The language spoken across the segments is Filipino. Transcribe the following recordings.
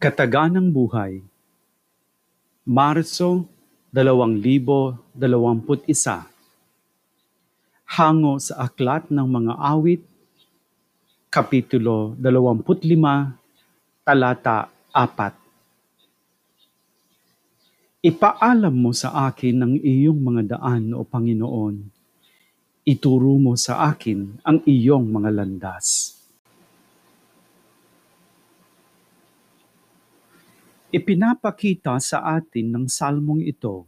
Kataganang Buhay Marso 2021 Hango sa Aklat ng Mga Awit Kapitulo 25 Talata 4 Ipaalam mo sa akin ang iyong mga daan o Panginoon. Ituro mo sa akin ang iyong mga landas. Ipinapakita sa atin ng salmong ito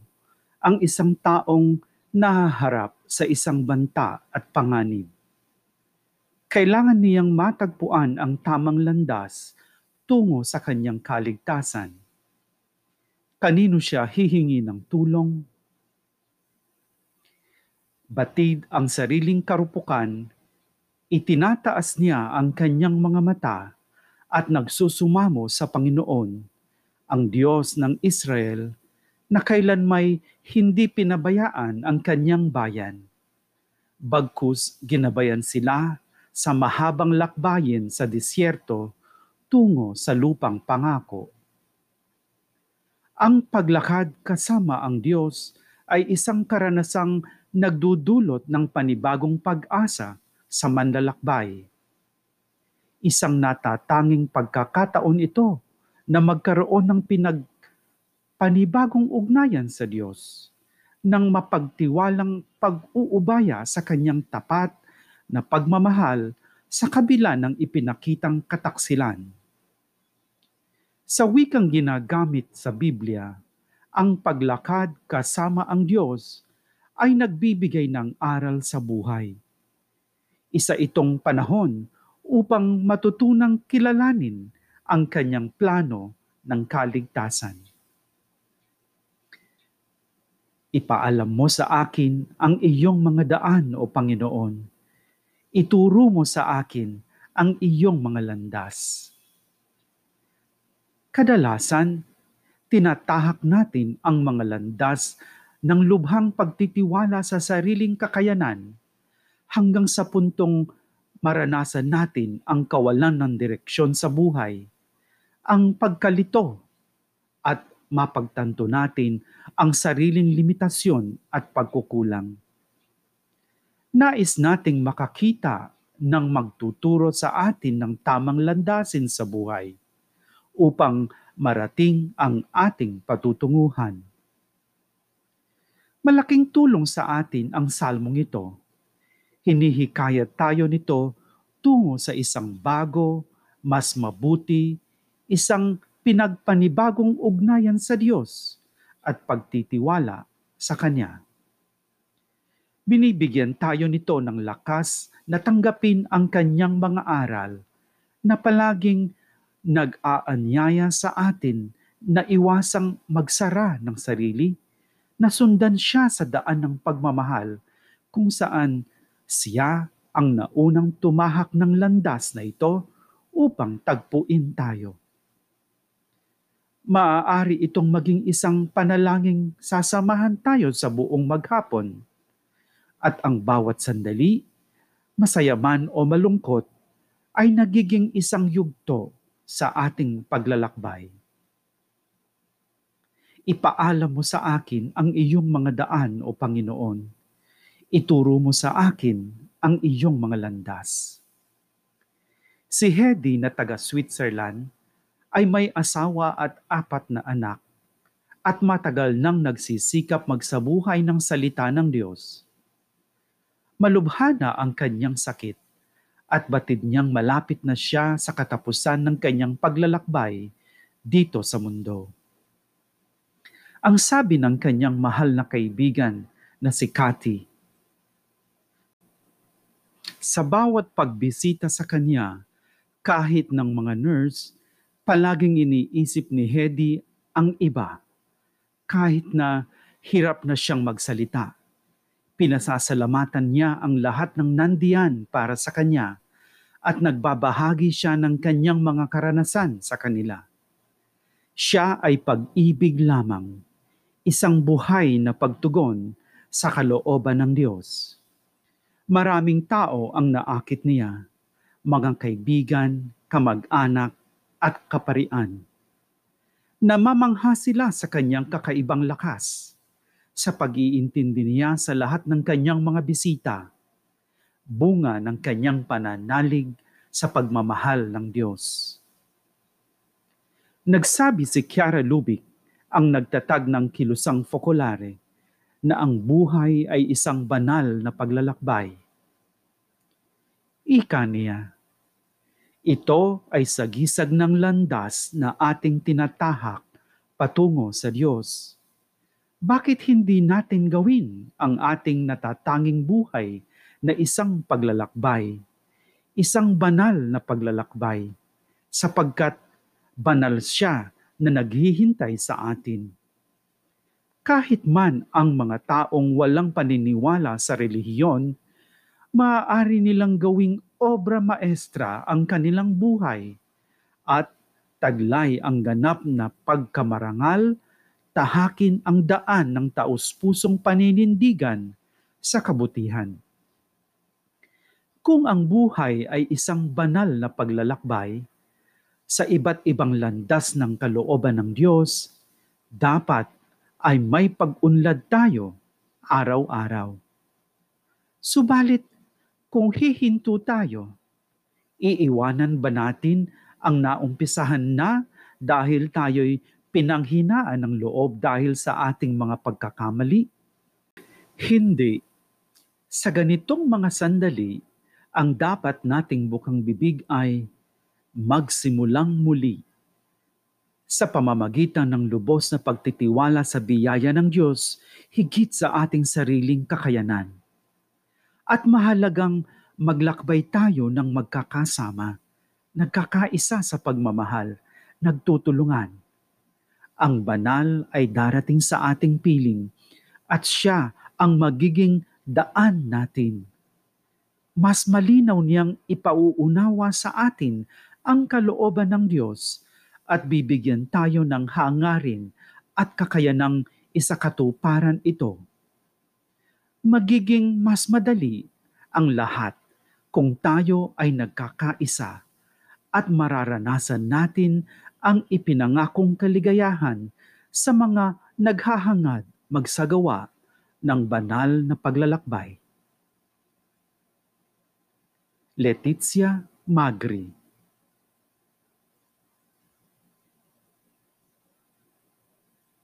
ang isang taong nahaharap sa isang banta at panganib. Kailangan niyang matagpuan ang tamang landas tungo sa kanyang kaligtasan. Kanino siya hihingi ng tulong? Batid ang sariling karupukan, itinataas niya ang kanyang mga mata at nagsusumamo sa Panginoon ang Diyos ng Israel na kailan may hindi pinabayaan ang kanyang bayan. Bagkus ginabayan sila sa mahabang lakbayin sa disyerto tungo sa lupang pangako. Ang paglakad kasama ang Diyos ay isang karanasang nagdudulot ng panibagong pag-asa sa manlalakbay. Isang natatanging pagkakataon ito na magkaroon ng pinag panibagong ugnayan sa Diyos ng mapagtiwalang pag-uubaya sa kanyang tapat na pagmamahal sa kabila ng ipinakitang kataksilan. Sa wikang ginagamit sa Biblia, ang paglakad kasama ang Diyos ay nagbibigay ng aral sa buhay. Isa itong panahon upang matutunang kilalanin ang kanyang plano ng kaligtasan. Ipaalam mo sa akin ang iyong mga daan, O Panginoon. Ituro mo sa akin ang iyong mga landas. Kadalasan, tinatahak natin ang mga landas ng lubhang pagtitiwala sa sariling kakayanan hanggang sa puntong maranasan natin ang kawalan ng direksyon sa buhay ang pagkalito at mapagtanto natin ang sariling limitasyon at pagkukulang. Nais nating makakita ng magtuturo sa atin ng tamang landasin sa buhay upang marating ang ating patutunguhan. Malaking tulong sa atin ang salmong ito. Hinihikayat tayo nito tungo sa isang bago, mas mabuti isang pinagpanibagong ugnayan sa Diyos at pagtitiwala sa Kanya. Binibigyan tayo nito ng lakas na tanggapin ang kanyang mga aral na palaging nag-aanyaya sa atin na iwasang magsara ng sarili, na sundan siya sa daan ng pagmamahal kung saan siya ang naunang tumahak ng landas na ito upang tagpuin tayo maaari itong maging isang panalangin sasamahan tayo sa buong maghapon. At ang bawat sandali, masaya man o malungkot, ay nagiging isang yugto sa ating paglalakbay. Ipaalam mo sa akin ang iyong mga daan o Panginoon. Ituro mo sa akin ang iyong mga landas. Si Hedy na taga Switzerland ay may asawa at apat na anak at matagal nang nagsisikap magsabuhay ng salita ng Diyos. Malubhana ang kanyang sakit at batid niyang malapit na siya sa katapusan ng kanyang paglalakbay dito sa mundo. Ang sabi ng kanyang mahal na kaibigan na si Cathy, sa bawat pagbisita sa kanya, kahit ng mga nurse, palaging iniisip ni Hedy ang iba kahit na hirap na siyang magsalita. Pinasasalamatan niya ang lahat ng nandiyan para sa kanya at nagbabahagi siya ng kanyang mga karanasan sa kanila. Siya ay pag-ibig lamang, isang buhay na pagtugon sa kalooban ng Diyos. Maraming tao ang naakit niya, mga kaibigan, kamag-anak, at kaparian. Namamangha sila sa kanyang kakaibang lakas, sa pag-iintindi niya sa lahat ng kanyang mga bisita, bunga ng kanyang pananalig sa pagmamahal ng Diyos. Nagsabi si Chiara Lubick, ang nagtatag ng kilusang fokolare, na ang buhay ay isang banal na paglalakbay. Ika niya, ito ay sagisag ng landas na ating tinatahak patungo sa Diyos. Bakit hindi natin gawin ang ating natatanging buhay na isang paglalakbay, isang banal na paglalakbay, sapagkat banal siya na naghihintay sa atin kahit man ang mga taong walang paniniwala sa relihiyon, maaari nilang gawing obra maestra ang kanilang buhay at taglay ang ganap na pagkamarangal, tahakin ang daan ng taus-pusong paninindigan sa kabutihan. Kung ang buhay ay isang banal na paglalakbay, sa iba't ibang landas ng kalooban ng Diyos, dapat ay may pag-unlad tayo araw-araw. Subalit, kung hihinto tayo, iiwanan ba natin ang naumpisahan na dahil tayo'y pinanghinaan ng loob dahil sa ating mga pagkakamali? Hindi. Sa ganitong mga sandali, ang dapat nating bukang bibig ay magsimulang muli sa pamamagitan ng lubos na pagtitiwala sa biyaya ng Diyos higit sa ating sariling kakayanan. At mahalagang maglakbay tayo ng magkakasama, nagkakaisa sa pagmamahal, nagtutulungan. Ang banal ay darating sa ating piling at siya ang magiging daan natin. Mas malinaw niyang ipauunawa sa atin ang kalooban ng Diyos at bibigyan tayo ng hangarin at kakayanang isakatuparan ito. Magiging mas madali ang lahat kung tayo ay nagkakaisa at mararanasan natin ang ipinangakong kaligayahan sa mga naghahangad magsagawa ng banal na paglalakbay. Letizia Magri